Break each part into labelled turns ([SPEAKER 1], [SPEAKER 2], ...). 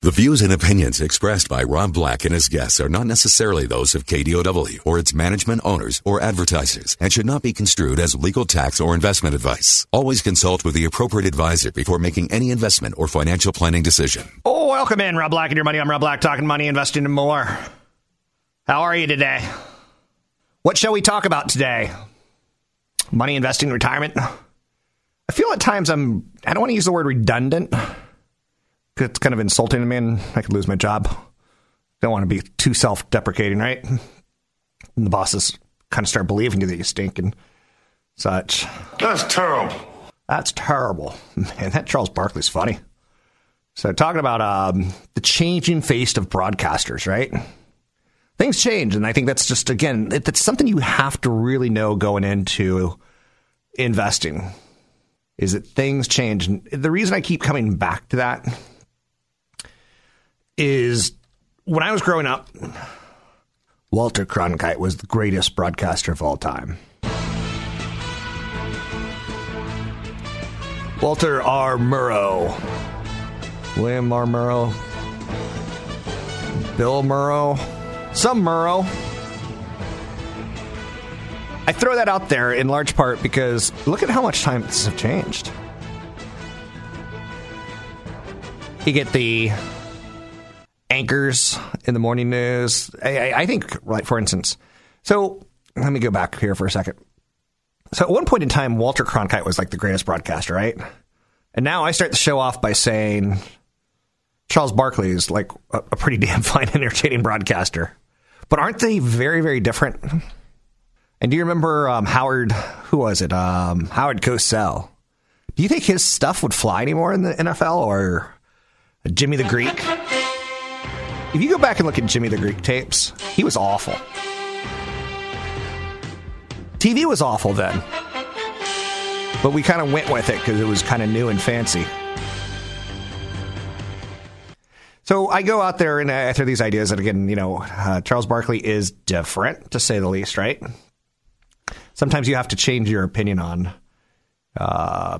[SPEAKER 1] The views and opinions expressed by Rob Black and his guests are not necessarily those of KDOW or its management owners or advertisers and should not be construed as legal tax or investment advice. Always consult with the appropriate advisor before making any investment or financial planning decision.
[SPEAKER 2] Oh, welcome in, Rob Black and your money. I'm Rob Black, talking money, investing, and more. How are you today? What shall we talk about today? Money, investing, retirement. I feel at times I'm. I don't want to use the word redundant it's kind of insulting to me and I could lose my job. Don't want to be too self deprecating, right? And the bosses kind of start believing you that you stink and such.
[SPEAKER 3] That's terrible.
[SPEAKER 2] That's terrible. Man, that Charles Barkley's funny. So, talking about um, the changing face of broadcasters, right? Things change. And I think that's just, again, that's something you have to really know going into investing is that things change. And the reason I keep coming back to that is when I was growing up, Walter Cronkite was the greatest broadcaster of all time. Walter R. Murrow, William R. Murrow, Bill Murrow, some Murrow. I throw that out there in large part because look at how much times have changed. You get the anchors in the morning news. I, I, think, like for instance, so let me go back here for a second. So at one point in time, Walter Cronkite was like the greatest broadcaster, right? And now I start the show off by saying Charles Barkley is like a, a pretty damn fine, entertaining broadcaster. But aren't they very, very different? And do you remember um, Howard? Who was it? Um, Howard Cosell. Do you think his stuff would fly anymore in the NFL or Jimmy the Greek? If you go back and look at Jimmy the Greek tapes, he was awful. TV was awful then. But we kind of went with it because it was kind of new and fancy. So I go out there and I throw these ideas. And again, you know, uh, Charles Barkley is different, to say the least, right? Sometimes you have to change your opinion on. Uh,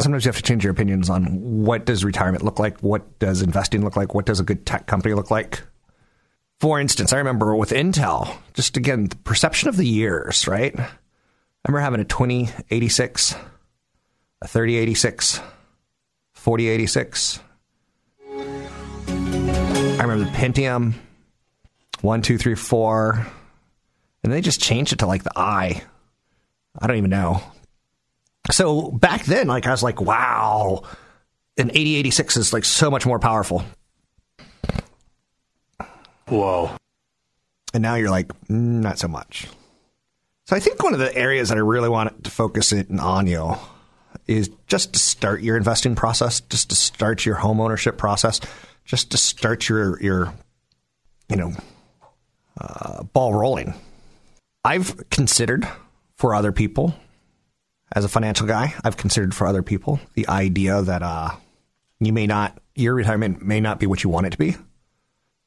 [SPEAKER 2] sometimes you have to change your opinions on what does retirement look like, what does investing look like, what does a good tech company look like. For instance, I remember with Intel, just again, the perception of the years, right? I remember having a 2086, a 3086, 4086. I remember the Pentium, one, two, three, four, and they just changed it to like the I. I don't even know so back then, like I was like, wow, an 8086 is like so much more powerful.
[SPEAKER 3] Whoa.
[SPEAKER 2] And now you're like, mm, not so much. So I think one of the areas that I really want to focus it on you is just to start your investing process, just to start your home ownership process, just to start your your you know uh, ball rolling. I've considered for other people as a financial guy, I've considered for other people the idea that uh, you may not, your retirement may not be what you want it to be.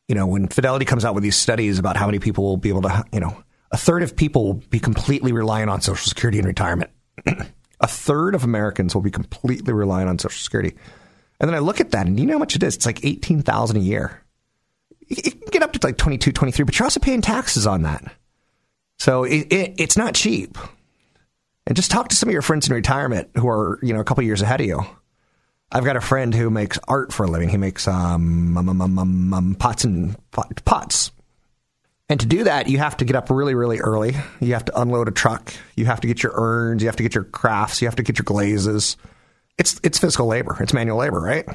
[SPEAKER 2] You know, when Fidelity comes out with these studies about how many people will be able to, you know, a third of people will be completely reliant on Social Security in retirement. a third of Americans will be completely reliant on Social Security. And then I look at that, and you know how much it is? It's like eighteen thousand a year. It can get up to like 22, 23, but you're also paying taxes on that. So it, it, it's not cheap and just talk to some of your friends in retirement who are you know a couple years ahead of you. I've got a friend who makes art for a living. He makes um, um, um, um, um pots and pot, pots. And to do that, you have to get up really, really early. You have to unload a truck. You have to get your urns. You have to get your crafts. You have to get your glazes. It's it's physical labor. It's manual labor, right?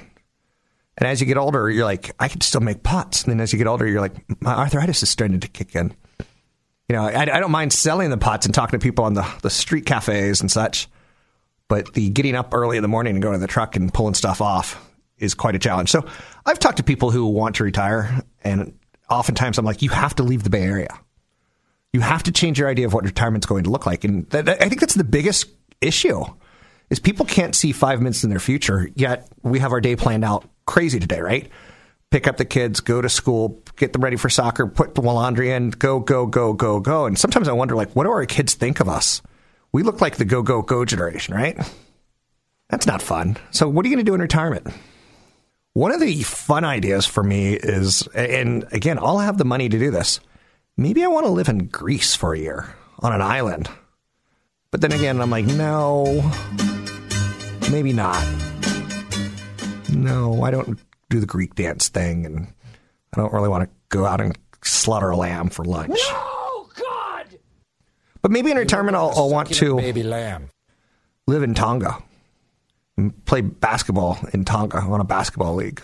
[SPEAKER 2] And as you get older, you're like, I can still make pots. And then as you get older, you're like, my arthritis is starting to kick in. You know, I, I don't mind selling the pots and talking to people on the, the street cafes and such, but the getting up early in the morning and going to the truck and pulling stuff off is quite a challenge. So I've talked to people who want to retire, and oftentimes I'm like, you have to leave the Bay Area. You have to change your idea of what retirement's going to look like, and th- th- I think that's the biggest issue. Is people can't see five minutes in their future, yet we have our day planned out crazy today, right? Pick up the kids, go to school, get them ready for soccer, put the laundry in, go, go, go, go, go. And sometimes I wonder, like, what do our kids think of us? We look like the go, go, go generation, right? That's not fun. So, what are you going to do in retirement? One of the fun ideas for me is, and again, I'll have the money to do this. Maybe I want to live in Greece for a year on an island. But then again, I'm like, no, maybe not. No, I don't do the Greek dance thing, and I don't really want to go out and slaughter a lamb for lunch.
[SPEAKER 4] Oh God!
[SPEAKER 2] But maybe in retirement, I'll, I'll want to
[SPEAKER 4] baby lamb.
[SPEAKER 2] live in Tonga and play basketball in Tonga on a basketball league.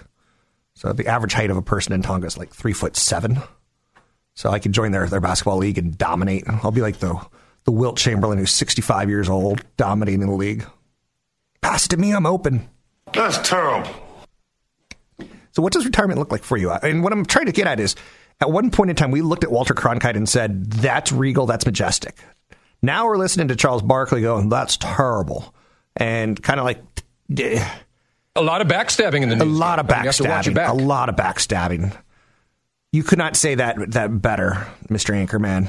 [SPEAKER 2] So the average height of a person in Tonga is like three foot seven. So I can join their, their basketball league and dominate. I'll be like the the Wilt Chamberlain who's 65 years old, dominating the league. Pass it to me, I'm open.
[SPEAKER 3] That's terrible.
[SPEAKER 2] So what does retirement look like for you? And what I'm trying to get at is, at one point in time, we looked at Walter Cronkite and said, that's regal, that's majestic. Now we're listening to Charles Barkley going, that's terrible. And kind of like, eh,
[SPEAKER 5] A lot of backstabbing in the news.
[SPEAKER 2] a lot of
[SPEAKER 5] You have to
[SPEAKER 2] backstabbing.
[SPEAKER 5] back.
[SPEAKER 2] A lot of backstabbing. You could not say that that better, Mr. Anchorman.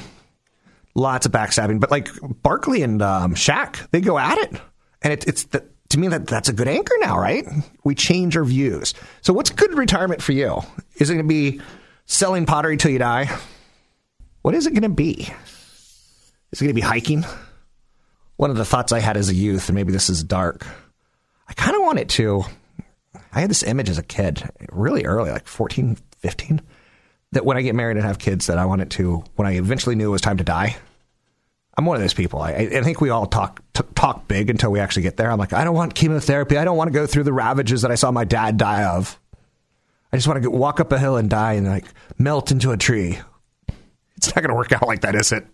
[SPEAKER 2] Lots of backstabbing, but like Barkley and um, Shaq, they go at it, and it, it's the, to me that that's a good anchor now, right? We change our views. So, what's good retirement for you? Is it going to be selling pottery till you die? What is it going to be? Is it going to be hiking? One of the thoughts I had as a youth, and maybe this is dark. I kind of want it to. I had this image as a kid, really early, like 14, 15, that when I get married and have kids, that I wanted to, when I eventually knew it was time to die. I'm one of those people. I, I think we all talk t- talk big until we actually get there. I'm like, I don't want chemotherapy. I don't want to go through the ravages that I saw my dad die of. I just want to walk up a hill and die and like melt into a tree. It's not going to work out like that, is it?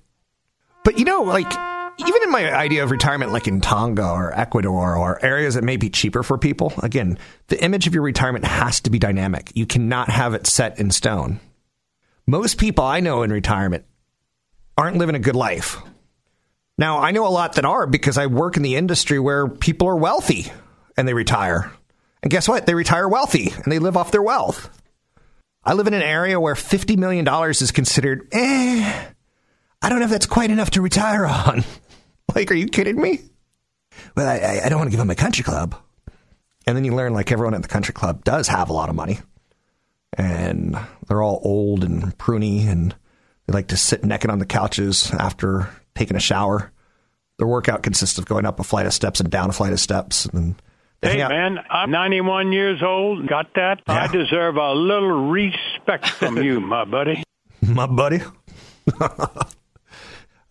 [SPEAKER 2] But you know, like even in my idea of retirement, like in Tonga or Ecuador or areas that may be cheaper for people, again, the image of your retirement has to be dynamic. You cannot have it set in stone. Most people I know in retirement aren't living a good life. Now, I know a lot that are because I work in the industry where people are wealthy and they retire. And guess what? They retire wealthy and they live off their wealth. I live in an area where $50 million is considered, eh, I don't know if that's quite enough to retire on. like, are you kidding me? Well, I, I- don't want to give them a country club. And then you learn, like, everyone at the country club does have a lot of money. And they're all old and pruny, and they like to sit naked on the couches after taking a shower. Their workout consists of going up a flight of steps and down a flight of steps. And
[SPEAKER 6] Hey, man, I'm 91 years old. Got that? I deserve a little respect from you, my buddy.
[SPEAKER 2] my buddy.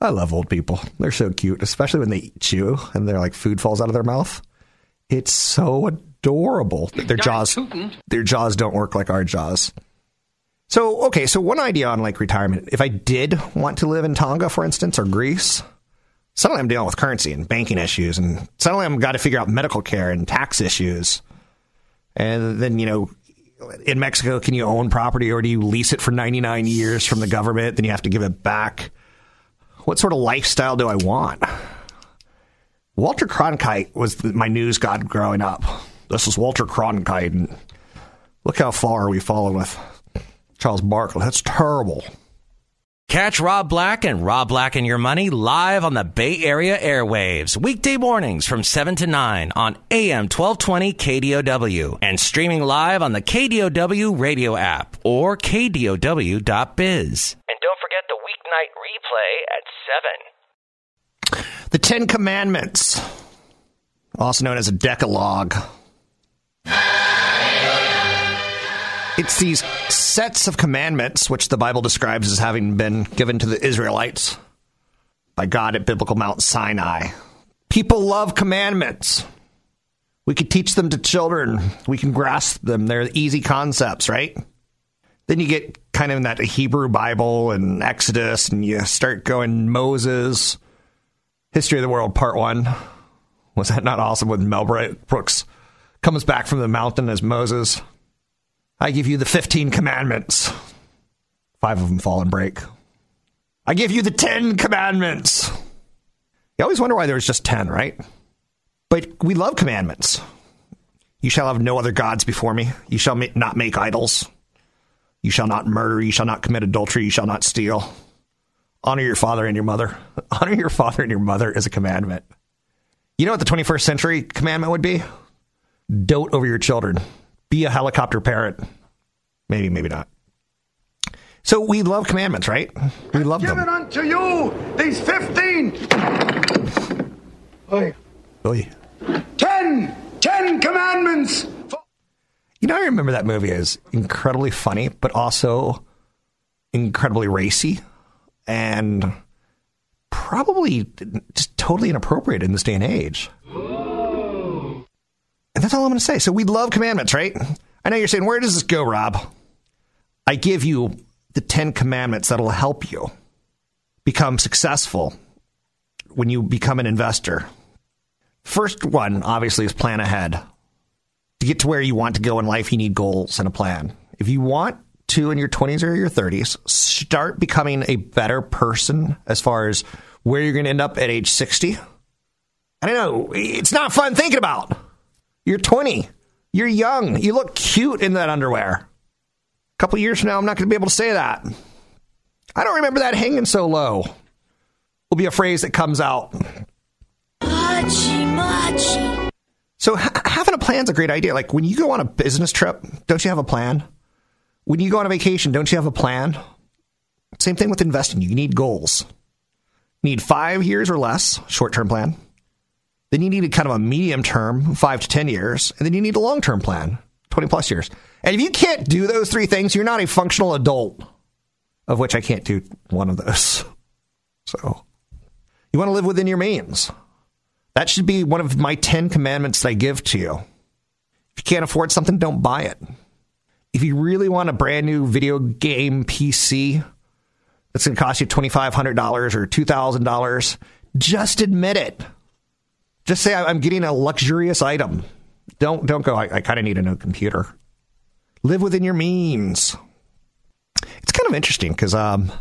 [SPEAKER 2] I love old people. They're so cute, especially when they chew and they're like food falls out of their mouth. It's so adorable. Their jaws, their jaws don't work like our jaws. So okay, so one idea on like retirement. If I did want to live in Tonga, for instance, or Greece, suddenly I'm dealing with currency and banking issues, and suddenly I'm got to figure out medical care and tax issues. And then you know, in Mexico, can you own property or do you lease it for 99 years from the government? Then you have to give it back. What sort of lifestyle do I want? Walter Cronkite was my news god growing up. This is Walter Cronkite, and look how far we fallen with Charles Barkley. That's terrible.
[SPEAKER 7] Catch Rob Black and Rob Black and Your Money live on the Bay Area airwaves, weekday mornings from 7 to 9 on AM 1220 KDOW and streaming live on the KDOW radio app or KDOW.biz. And don't forget the weeknight replay at 7.
[SPEAKER 2] The Ten Commandments, also known as a Decalogue. It's these sets of commandments, which the Bible describes as having been given to the Israelites by God at biblical Mount Sinai. People love commandments. We could teach them to children. We can grasp them. They're easy concepts, right? Then you get kind of in that Hebrew Bible and Exodus, and you start going Moses, History of the World Part One. Was that not awesome with Mel Brooks comes back from the mountain as Moses. I give you the 15 commandments. Five of them fall and break. I give you the 10 commandments. You always wonder why there's just 10, right? But we love commandments. You shall have no other gods before me. You shall not make idols. You shall not murder. You shall not commit adultery. You shall not steal. Honor your father and your mother. Honor your father and your mother is a commandment. You know what the 21st century commandment would be? Dote over your children. Be a helicopter parent. Maybe, maybe not. So we love commandments, right? We love
[SPEAKER 3] Given
[SPEAKER 2] them.
[SPEAKER 3] unto you these 15. Oy.
[SPEAKER 2] Oy.
[SPEAKER 3] 10. 10 commandments.
[SPEAKER 2] You know, I remember that movie as incredibly funny, but also incredibly racy and probably just totally inappropriate in this day and age. That's all I'm going to say. So we love commandments, right? I know you're saying, where does this go, Rob? I give you the 10 commandments that'll help you become successful when you become an investor. First one, obviously, is plan ahead. To get to where you want to go in life, you need goals and a plan. If you want to, in your 20s or your 30s, start becoming a better person as far as where you're going to end up at age 60. I don't know. It's not fun thinking about. You're 20. You're young. You look cute in that underwear. A couple years from now, I'm not going to be able to say that. I don't remember that hanging so low. Will be a phrase that comes out.
[SPEAKER 4] Machi, machi.
[SPEAKER 2] So ha- having a plan's a great idea. Like when you go on a business trip, don't you have a plan? When you go on a vacation, don't you have a plan? Same thing with investing. You need goals. Need five years or less, short term plan. Then you need a kind of a medium term, five to 10 years. And then you need a long term plan, 20 plus years. And if you can't do those three things, you're not a functional adult, of which I can't do one of those. So you want to live within your means. That should be one of my 10 commandments that I give to you. If you can't afford something, don't buy it. If you really want a brand new video game PC that's going to cost you $2,500 or $2,000, just admit it. Just say, I'm getting a luxurious item. Don't, don't go, I, I kind of need a new computer. Live within your means. It's kind of interesting because um,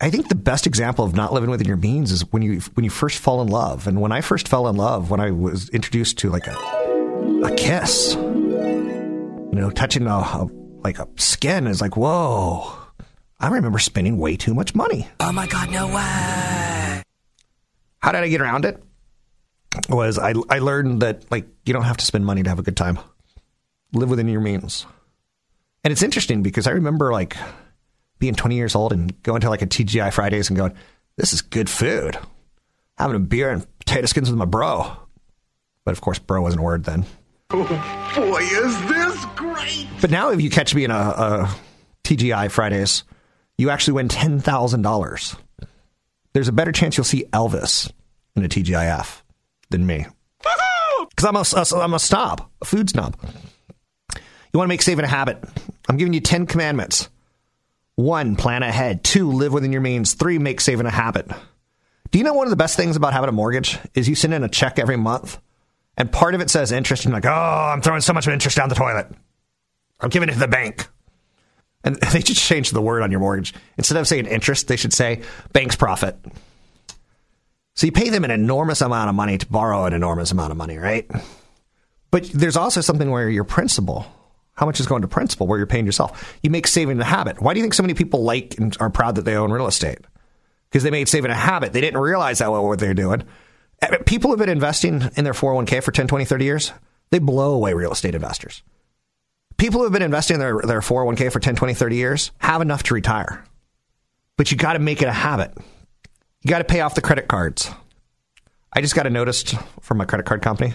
[SPEAKER 2] I think the best example of not living within your means is when you when you first fall in love. And when I first fell in love, when I was introduced to like a a kiss, you know, touching a, a like a skin is like whoa. I remember spending way too much money.
[SPEAKER 4] Oh my god, no way.
[SPEAKER 2] How did I get around it? Was I I learned that like you don't have to spend money to have a good time. Live within your means. And it's interesting because I remember like being 20 years old and going to like a TGI Fridays and going, this is good food. Having a beer and potato skins with my bro. But of course, bro wasn't a word then.
[SPEAKER 3] Boy, is this great.
[SPEAKER 2] But now if you catch me in a, a TGI Fridays, you actually win $10,000. There's a better chance you'll see Elvis in a TGIF than me. Because I'm a, a, I'm a snob, a food snob. You want to make saving a habit. I'm giving you 10 commandments. One, plan ahead. Two, live within your means. Three, make saving a habit. Do you know one of the best things about having a mortgage is you send in a check every month and part of it says interest and you're like, oh, I'm throwing so much interest down the toilet. I'm giving it to the bank. And they should change the word on your mortgage. Instead of saying interest, they should say bank's profit. So you pay them an enormous amount of money to borrow an enormous amount of money, right? But there's also something where your principal, how much is going to principal, where you're paying yourself. You make saving a habit. Why do you think so many people like and are proud that they own real estate? Because they made saving a habit. They didn't realize that what they're doing. Eh, people who have been investing in their 401k for 10, 20, 30 years. They blow away real estate investors. People who have been investing in their, their 401k for 10, 20, 30 years have enough to retire. But you got to make it a habit. You got to pay off the credit cards. I just got a notice from my credit card company.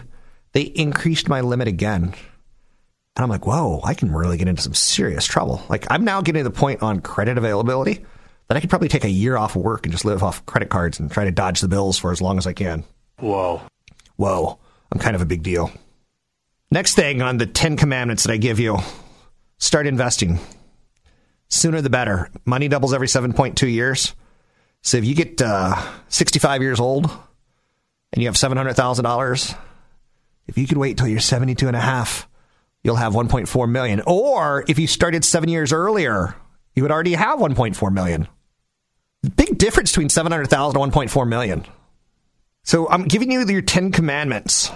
[SPEAKER 2] They increased my limit again. And I'm like, whoa, I can really get into some serious trouble. Like, I'm now getting to the point on credit availability that I could probably take a year off of work and just live off credit cards and try to dodge the bills for as long as I can.
[SPEAKER 3] Whoa.
[SPEAKER 2] Whoa, I'm kind of a big deal. Next thing on the 10 commandments that I give you start investing. Sooner the better. Money doubles every 7.2 years. So if you get uh, 65 years old and you have $700,000, If you could wait till you're 72 and a half, you'll have 1.4 million. Or if you started seven years earlier, you would already have 1.4 million. Big difference between 700,000 and 1.4 million. So I'm giving you your 10 commandments.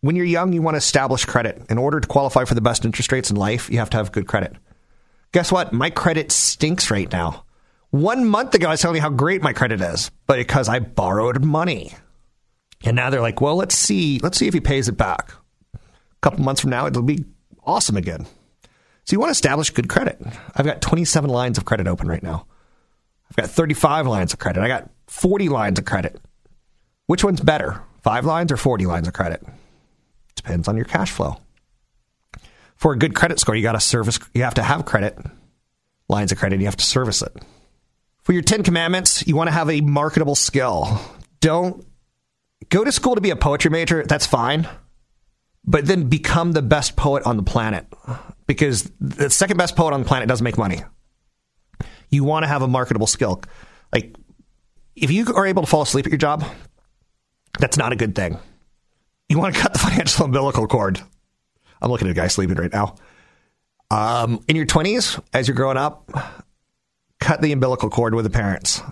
[SPEAKER 2] When you're young, you want to establish credit. In order to qualify for the best interest rates in life, you have to have good credit. Guess what? My credit stinks right now. One month ago, I was telling you how great my credit is, but because I borrowed money. And now they're like, well, let's see, let's see if he pays it back. A couple months from now, it'll be awesome again. So you want to establish good credit. I've got 27 lines of credit open right now. I've got 35 lines of credit. I got 40 lines of credit. Which one's better, five lines or 40 lines of credit? Depends on your cash flow. For a good credit score, you got to service, you have to have credit, lines of credit, you have to service it. For your 10 commandments, you want to have a marketable skill. Don't go to school to be a poetry major, that's fine. But then become the best poet on the planet because the second best poet on the planet doesn't make money. You want to have a marketable skill. Like, if you are able to fall asleep at your job, that's not a good thing. You want to cut the financial umbilical cord. I'm looking at a guy sleeping right now. Um, in your 20s, as you're growing up, cut the umbilical cord with the parents.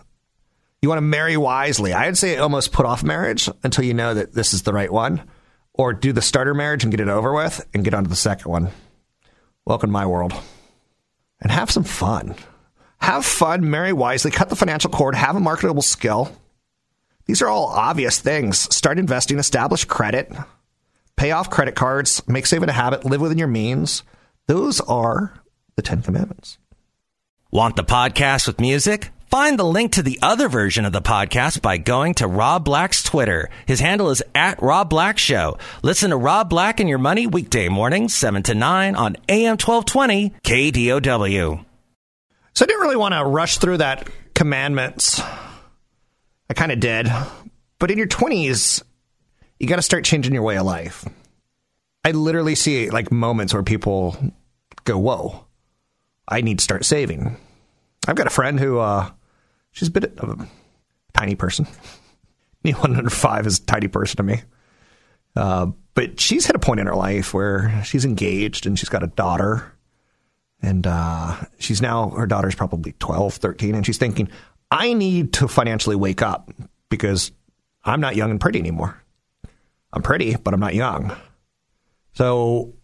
[SPEAKER 2] You want to marry wisely. I'd say almost put off marriage until you know that this is the right one, or do the starter marriage and get it over with and get on to the second one. Welcome to my world. And have some fun. Have fun, marry wisely, cut the financial cord, have a marketable skill. These are all obvious things. Start investing, establish credit, pay off credit cards, make saving a habit, live within your means. Those are the Ten Commandments.
[SPEAKER 7] Want the podcast with music? Find the link to the other version of the podcast by going to Rob Black's Twitter. His handle is at Rob Black Show. Listen to Rob Black and Your Money weekday mornings, 7 to 9 on AM 1220 KDOW.
[SPEAKER 2] So I didn't really want to rush through that commandments. I kind of did. But in your 20s, you got to start changing your way of life. I literally see like moments where people go, Whoa, I need to start saving. I've got a friend who, uh, she's a bit of a tiny person. Me 105 is a tiny person to me. Uh, but she's hit a point in her life where she's engaged and she's got a daughter. And uh, she's now, her daughter's probably 12, 13, and she's thinking, I need to financially wake up because I'm not young and pretty anymore. I'm pretty, but I'm not young. So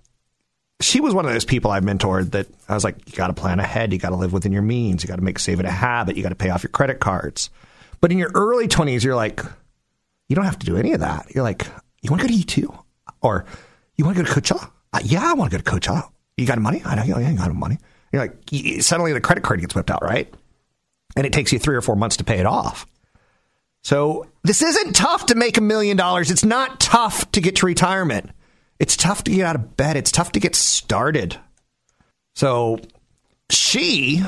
[SPEAKER 2] she was one of those people I mentored that I was like, you got to plan ahead. You got to live within your means. You got to make saving a habit. You got to pay off your credit cards. But in your early 20s, you're like, you don't have to do any of that. You're like, you want to go to E2? Or you want to go to Coachella? Uh, yeah, I want to go to Coachella. You got money? I know you got money. You're like, suddenly the credit card gets whipped out, right? And it takes you three or four months to pay it off. So this isn't tough to make a million dollars. It's not tough to get to retirement. It's tough to get out of bed. It's tough to get started. So she,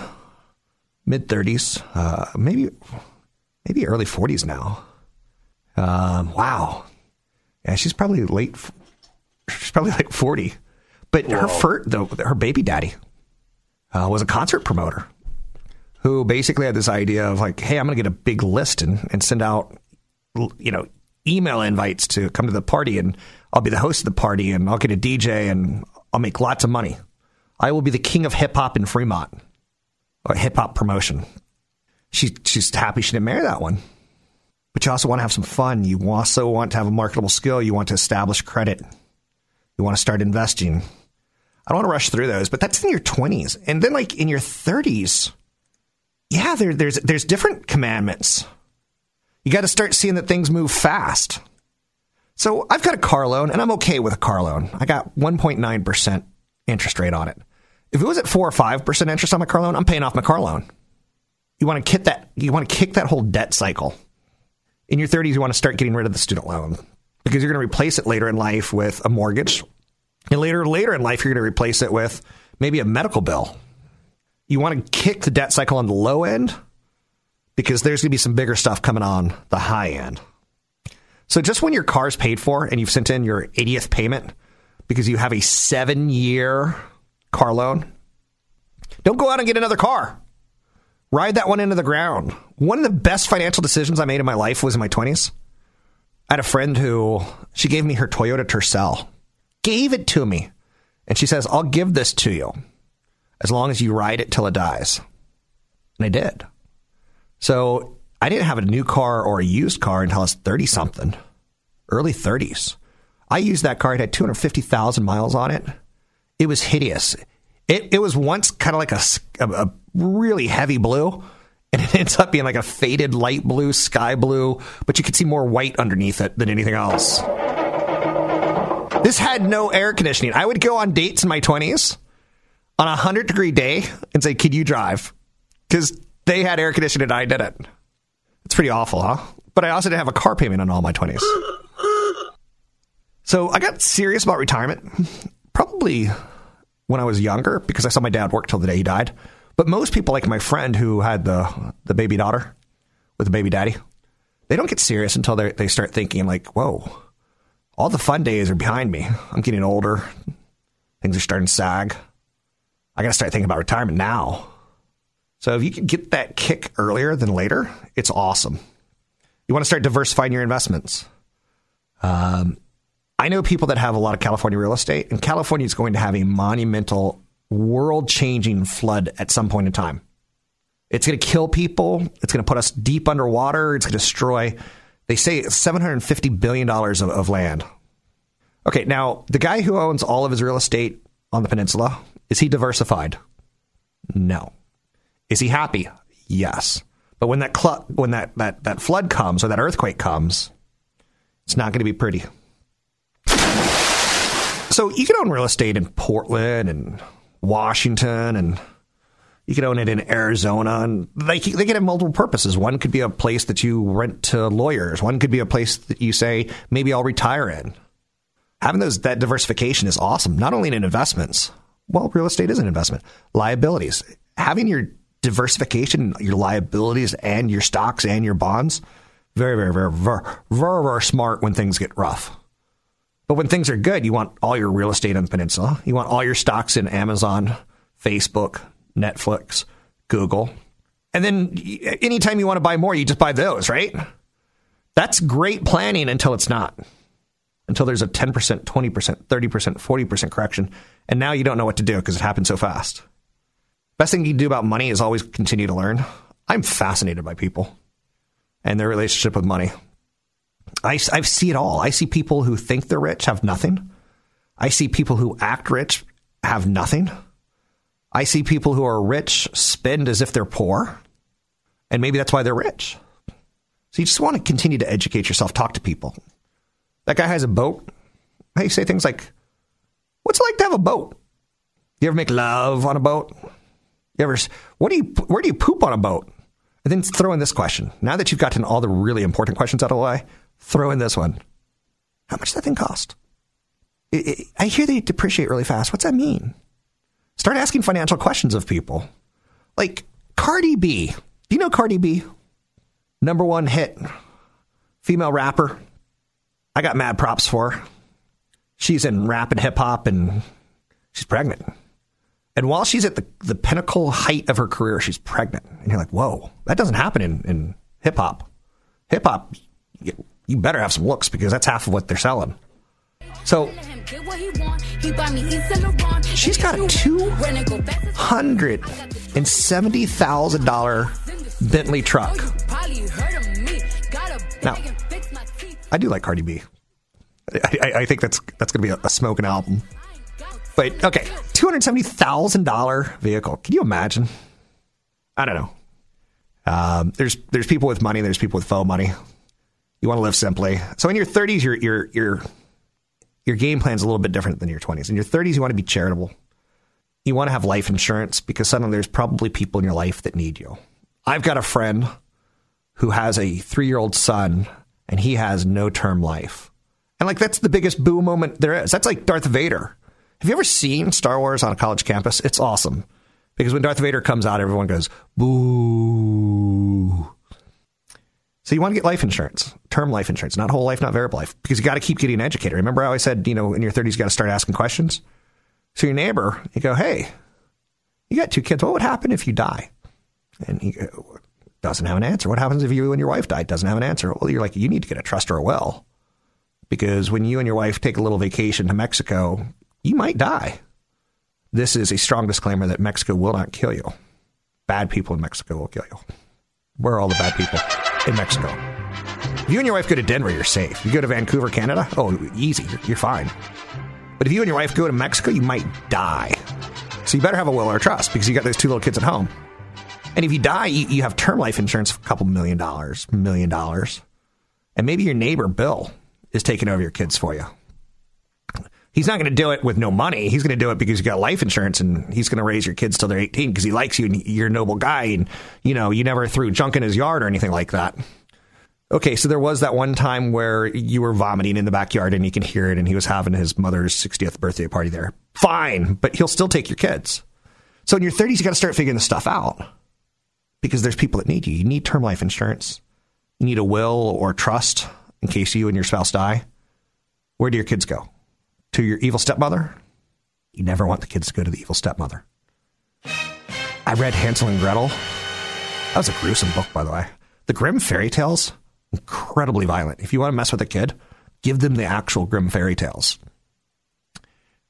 [SPEAKER 2] mid 30s, uh, maybe maybe early 40s now. Um, wow. Yeah, she's probably late. She's probably like 40. But Whoa. her first, the, her baby daddy uh, was a concert promoter who basically had this idea of like, hey, I'm going to get a big list and, and send out, you know, email invites to come to the party and I'll be the host of the party and I'll get a DJ and I'll make lots of money. I will be the king of hip hop in Fremont or hip hop promotion. She, she's happy she didn't marry that one. But you also want to have some fun. You also want to have a marketable skill. You want to establish credit. You want to start investing. I don't want to rush through those, but that's in your 20s. And then, like, in your 30s, yeah, there, there's, there's different commandments. You got to start seeing that things move fast. So I've got a car loan and I'm okay with a car loan. I got 1.9% interest rate on it. If it was at 4 or 5% interest on my car loan, I'm paying off my car loan. You want to kick that you want to kick that whole debt cycle. In your 30s you want to start getting rid of the student loan because you're going to replace it later in life with a mortgage. And later later in life you're going to replace it with maybe a medical bill. You want to kick the debt cycle on the low end because there's going to be some bigger stuff coming on the high end. So just when your car's paid for and you've sent in your 80th payment because you have a seven year car loan, don't go out and get another car. Ride that one into the ground. One of the best financial decisions I made in my life was in my 20s. I had a friend who she gave me her Toyota Tercel, gave it to me, and she says, "I'll give this to you as long as you ride it till it dies." And I did. So I didn't have a new car or a used car until I was thirty something, early thirties. I used that car; it had two hundred fifty thousand miles on it. It was hideous. It it was once kind of like a, a, a really heavy blue and it ends up being like a faded light blue, sky blue, but you could see more white underneath it than anything else. This had no air conditioning. I would go on dates in my 20s on a 100 degree day and say, Could you drive? Because they had air conditioning and I didn't. It's pretty awful, huh? But I also didn't have a car payment on all my 20s. So I got serious about retirement probably when I was younger because I saw my dad work till the day he died. But most people, like my friend who had the the baby daughter with the baby daddy, they don't get serious until they they start thinking like, "Whoa, all the fun days are behind me. I'm getting older. Things are starting to sag. I got to start thinking about retirement now." So if you can get that kick earlier than later, it's awesome. You want to start diversifying your investments. Um, I know people that have a lot of California real estate, and California is going to have a monumental world changing flood at some point in time. It's going to kill people. It's going to put us deep underwater. It's going to destroy, they say, $750 billion of, of land. Okay, now the guy who owns all of his real estate on the peninsula, is he diversified? No. Is he happy? Yes. But when that cl- when that, that, that flood comes or that earthquake comes, it's not going to be pretty. So you can own real estate in Portland and Washington and you can own it in Arizona, and they they could have multiple purposes. One could be a place that you rent to lawyers. One could be a place that you say maybe I'll retire in. Having those that diversification is awesome. Not only in investments, well, real estate is an investment. Liabilities, having your diversification, your liabilities, and your stocks and your bonds, very very very very very, very smart when things get rough. But when things are good, you want all your real estate on the peninsula. You want all your stocks in Amazon, Facebook, Netflix, Google. And then anytime you want to buy more, you just buy those, right? That's great planning until it's not. Until there's a 10%, 20%, 30%, 40% correction. And now you don't know what to do because it happened so fast. Best thing you can do about money is always continue to learn. I'm fascinated by people and their relationship with money. I, I see it all. I see people who think they're rich have nothing. I see people who act rich have nothing. I see people who are rich spend as if they're poor, and maybe that's why they're rich. So you just want to continue to educate yourself, talk to people. That guy has a boat. How you say things like, "What's it like to have a boat?" You ever make love on a boat? You ever? What do you? Where do you poop on a boat? And then throw in this question. Now that you've gotten all the really important questions out of the way, throw in this one. How much does that thing cost? I hear they depreciate really fast. What's that mean? Start asking financial questions of people. Like Cardi B. Do you know Cardi B? Number one hit, female rapper. I got mad props for her. She's in rap and hip hop and she's pregnant. And while she's at the, the pinnacle height of her career, she's pregnant. And you're like, whoa, that doesn't happen in, in hip hop. Hip hop, you better have some looks because that's half of what they're selling. So she's got a two hundred and seventy thousand dollar Bentley truck. Now, I do like Cardi B. I, I, I think that's that's going to be a, a smoking album. But okay, two hundred seventy thousand dollar vehicle. Can you imagine? I don't know. Um, there's there's people with money. There's people with faux money. You want to live simply. So in your 30s, your your your your game plan is a little bit different than your 20s. In your 30s, you want to be charitable. You want to have life insurance because suddenly there's probably people in your life that need you. I've got a friend who has a three year old son and he has no term life. And like that's the biggest boo moment there is. That's like Darth Vader. Have you ever seen Star Wars on a college campus? It's awesome. Because when Darth Vader comes out, everyone goes, boo. So you want to get life insurance, term life insurance, not whole life, not variable life, because you got to keep getting educated. Remember, I always said, you know, in your 30s, you got to start asking questions. So your neighbor, you go, hey, you got two kids. What would happen if you die? And he doesn't have an answer. What happens if you and your wife die? Doesn't have an answer. Well, you're like, you need to get a trust or a will. because when you and your wife take a little vacation to Mexico, you might die. This is a strong disclaimer that Mexico will not kill you. Bad people in Mexico will kill you. Where are all the bad people in Mexico? If you and your wife go to Denver, you're safe. You go to Vancouver, Canada, oh, easy, you're, fine. But if you and your wife go to Mexico, you might die. So you better have a will or a trust because you got those two little kids at home. And if you die, you, you have term life insurance for a couple million dollars, million dollars. And maybe your neighbor, Bill, is taking over your kids for you. He's not going to do it with no money. He's going to do it because you got life insurance and he's going to raise your kids till they're 18 because he likes you and you're a noble guy and, you know, you never threw junk in his yard or anything like that. Okay, so there was that one time where you were vomiting in the backyard and you can hear it and he was having his mother's 60th birthday party there. Fine, but he'll still take your kids. So in your 30s, you got to start figuring this stuff out because there's people that need you. You need term life insurance. You need a will or trust in case you and your spouse die. Where do your kids go? To your evil stepmother? You never want the kids to go to the evil stepmother. I read Hansel and Gretel. That was a gruesome book, by the way. The Grimm fairy tales, incredibly violent. If you want to mess with a kid, give them the actual Grimm fairy tales.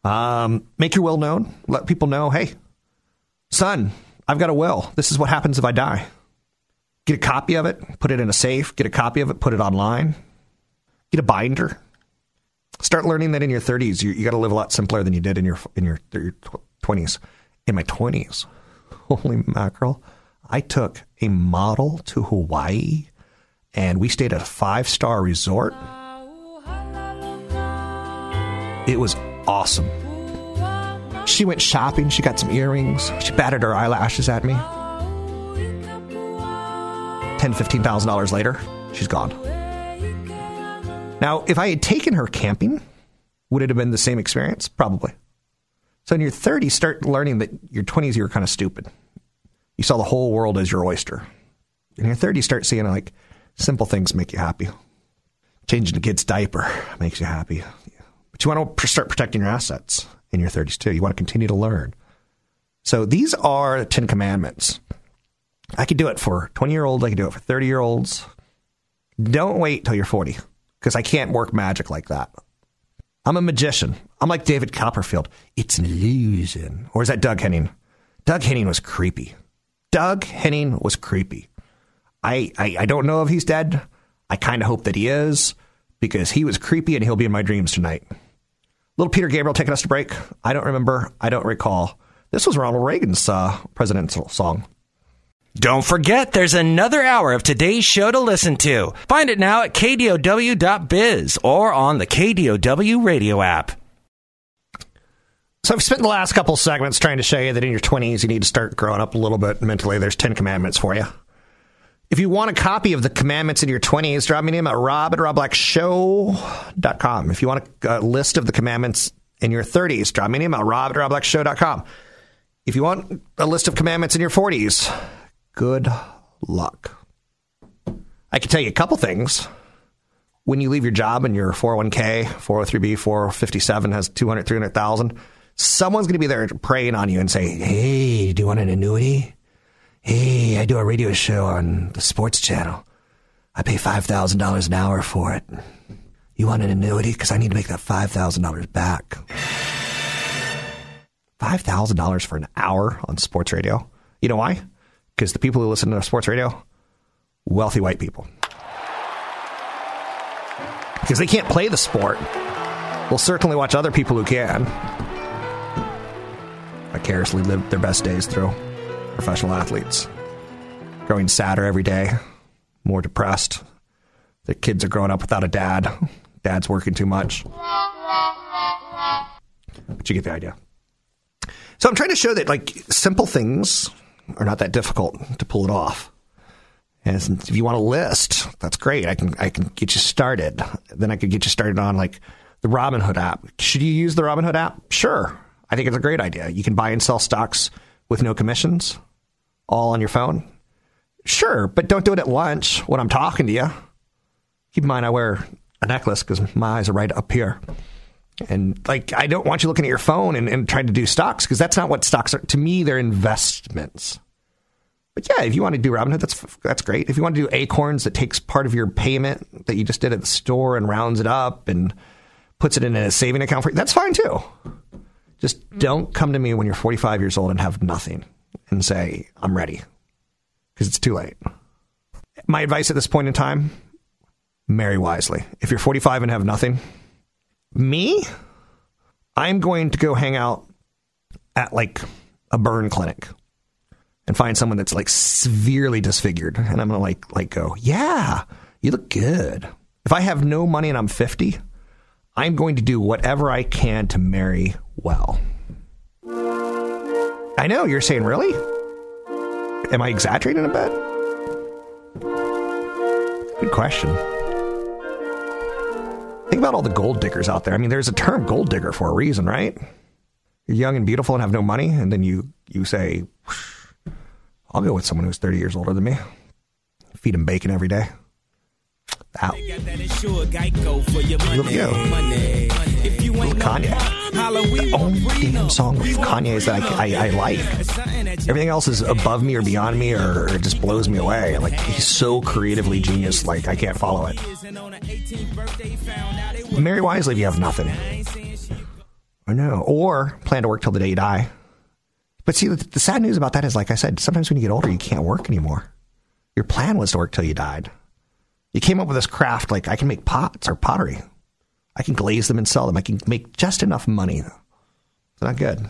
[SPEAKER 2] Um, make your will known. Let people know, hey, son, I've got a will. This is what happens if I die. Get a copy of it, put it in a safe, get a copy of it, put it online, get a binder. Start learning that in your 30s, you, you got to live a lot simpler than you did in your in your, your 20s. In my 20s, holy mackerel, I took a model to Hawaii and we stayed at a five star resort. It was awesome. She went shopping. She got some earrings. She batted her eyelashes at me. Ten, fifteen thousand dollars later, she's gone. Now, if I had taken her camping, would it have been the same experience? Probably. So in your 30s, start learning that your 20s you were kind of stupid. You saw the whole world as your oyster. In your 30s, start seeing like simple things make you happy. Changing a kid's diaper makes you happy. But you want to start protecting your assets in your 30s too. You want to continue to learn. So these are the 10 commandments. I could do it for 20 year olds. I could do it for 30 year olds. Don't wait till you're 40 because I can't work magic like that. I'm a magician. I'm like David Copperfield. It's an illusion. Or is that Doug Henning? Doug Henning was creepy. Doug Henning was creepy. I, I, I don't know if he's dead. I kind of hope that he is because he was creepy and he'll be in my dreams tonight. Little Peter Gabriel taking us to break. I don't remember. I don't recall. This was Ronald Reagan's uh, presidential song.
[SPEAKER 7] Don't forget, there's another hour of today's show to listen to. Find it now at kdow.biz or on the KDOW radio app.
[SPEAKER 2] So I've spent the last couple segments trying to show you that in your 20s you need to start growing up a little bit mentally. There's 10 commandments for you. If you want a copy of the commandments in your 20s, drop me an email at rob at robblackshow.com. If you want a, list of the commandments in your 30s, drop me an email, at rob at robblackshow.com. If you want a list of commandments in your 40s, good luck. I can tell you a couple things. When you leave your job and your 401k, 403b, 457 has 200, 300,000, someone's going to be there preying on you and say, Hey, do you want an annuity? Hey, I do a radio show on the sports channel. I pay $5,000 an hour for it. You want an annuity? Because I need to make that $5,000 back. $5,000 for an hour on sports radio? You know why? Because the people who listen to sports radio, wealthy white people. Because they can't play the sport. We'll certainly watch other people who can. Vicariously live their best days through professional athletes. Growing sadder every day, more depressed. The kids are growing up without a dad. Dad's working too much. But you get the idea. So I'm trying to show that like simple things are not that difficult to pull it off. And if you want a list, that's great. I can I can get you started. Then I could get you started on like the Robinhood app. Should you use the Robinhood app? Sure. I think it's a great idea. You can buy and sell stocks with no commissions all on your phone? Sure, but don't do it at lunch when I'm talking to you. Keep in mind, I wear a necklace because my eyes are right up here. And like, I don't want you looking at your phone and, and trying to do stocks because that's not what stocks are. To me, they're investments. But yeah, if you want to do Robinhood, that's that's great. If you want to do Acorns, that takes part of your payment that you just did at the store and rounds it up and puts it in a saving account for you, that's fine too. Just don't come to me when you're 45 years old and have nothing and say, I'm ready, because it's too late. My advice at this point in time marry wisely. If you're 45 and have nothing, me, I'm going to go hang out at like a burn clinic and find someone that's like severely disfigured and I'm going to like like go, "Yeah, you look good." If I have no money and I'm 50, I'm going to do whatever I can to marry well. I know you're saying, "Really?" Am I exaggerating a bit? Good question. Think about all the gold diggers out there. I mean, there's a term gold digger for a reason, right? You're young and beautiful and have no money, and then you you say, "I'll go with someone who's 30 years older than me." Feed him bacon every day. Out. Look at you. Little Kanye. The only oh, damn song with Kanye is that I, I, I, like. Everything else is above me or beyond me or, or it just blows me away. Like, he's so creatively genius, like, I can't follow it. Marry wisely if you have nothing. I know. Or plan to work till the day you die. But see, the, the sad news about that is, like I said, sometimes when you get older, you can't work anymore. Your plan was to work till you died. You came up with this craft like I can make pots or pottery. I can glaze them and sell them. I can make just enough money. It's not good.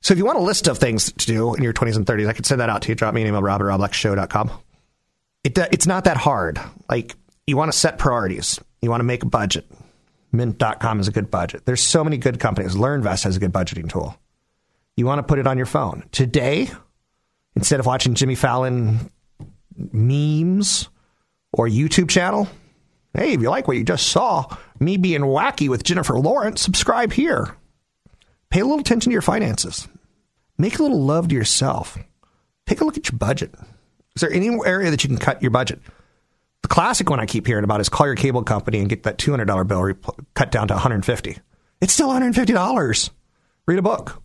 [SPEAKER 2] So if you want a list of things to do in your 20s and 30s, I could send that out to you. Drop me an email, robert at robblackshow.com. It, it's not that hard. Like, you want to set priorities. You want to make a budget. Mint.com is a good budget. There's so many good companies. LearnVest has a good budgeting tool. You want to put it on your phone. Today, instead of watching Jimmy Fallon memes or YouTube channel, hey, if you like what you just saw, me being wacky with Jennifer Lawrence, subscribe here. Pay a little attention to your finances. Make a little love to yourself. Take a look at your budget. Is there any area that you can cut your budget? The classic one I keep hearing about is call your cable company and get that $200 bill cut down to 150 It's still $150. Read a book.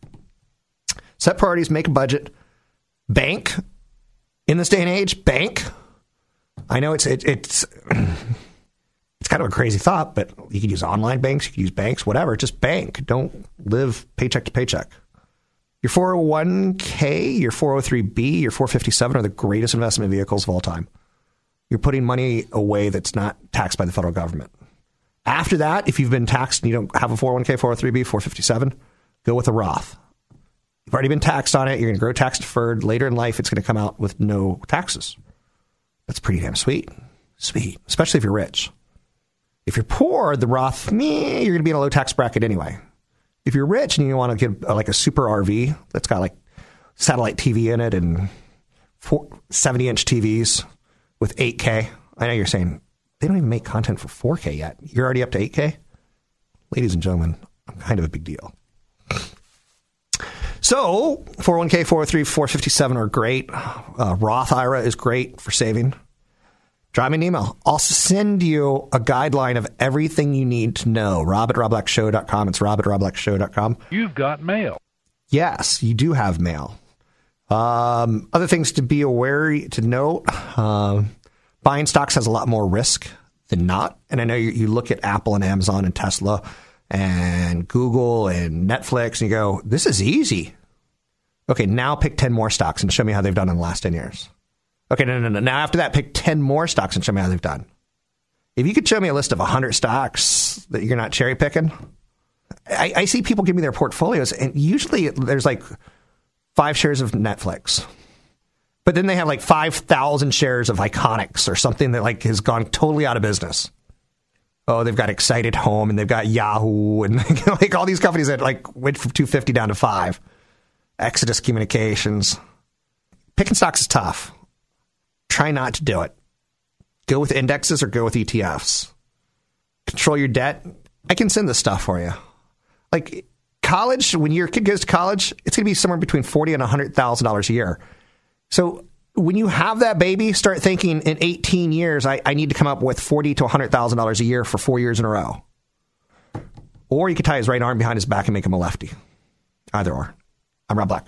[SPEAKER 2] Set priorities, make a budget. Bank. In this day and age, bank. I know it's it, it's kind of a crazy thought, but you could use online banks, you could use banks, whatever. Just bank. Don't live paycheck to paycheck. Your 401k, your 403b, your 457 are the greatest investment vehicles of all time. You're putting money away that's not taxed by the federal government. After that, if you've been taxed and you don't have a 401k, 403b, 457, go with a Roth. You've already been taxed on it. You're going to grow tax deferred. Later in life, it's going to come out with no taxes. That's pretty damn sweet. Sweet, especially if you're rich. If you're poor, the Roth, meh, you're going to be in a low tax bracket anyway. If you're rich and you want to get uh, like a super RV that's got like satellite TV in it and 70 inch TVs with 8K, I know you're saying they don't even make content for 4K yet. You're already up to 8K? Ladies and gentlemen, I'm kind of a big deal. So, 401k, 403, 457 are great. Uh, Roth IRA is great for saving. Drop me an email. I'll send you a guideline of everything you need to know. Rob at robblackshow.com. It's rob at robblackshow.com.
[SPEAKER 6] You've got mail.
[SPEAKER 2] Yes, you do have mail. Um, other things to be aware, to note, uh, buying stocks has a lot more risk than not. And I know you, you look at Apple and Amazon and Tesla and Google and Netflix and you go, this is easy. Okay, now pick 10 more stocks and show me how they've done in the last 10 years. Okay, no, no, no. Now after that, pick 10 more stocks and show me how they've done. If you could show me a list of 100 stocks that you're not cherry picking, I, I see people give me their portfolios, and usually there's like five shares of Netflix. But then they have like 5,000 shares of Iconics or something that like has gone totally out of business. Oh, they've got Excite@Home and they've got Yahoo and like all these companies that like went from 250 down to five. Exodus Communications. Picking stocks is tough. Try not to do it. Go with indexes or go with ETFs. Control your debt. I can send this stuff for you. Like college, when your kid goes to college, it's going to be somewhere between forty and hundred thousand dollars a year. So when you have that baby, start thinking in 18 years, I, I need to come up with forty to hundred thousand dollars a year for four years in a row. Or you could tie his right arm behind his back and make him a lefty. Either or. I'm Rob Black.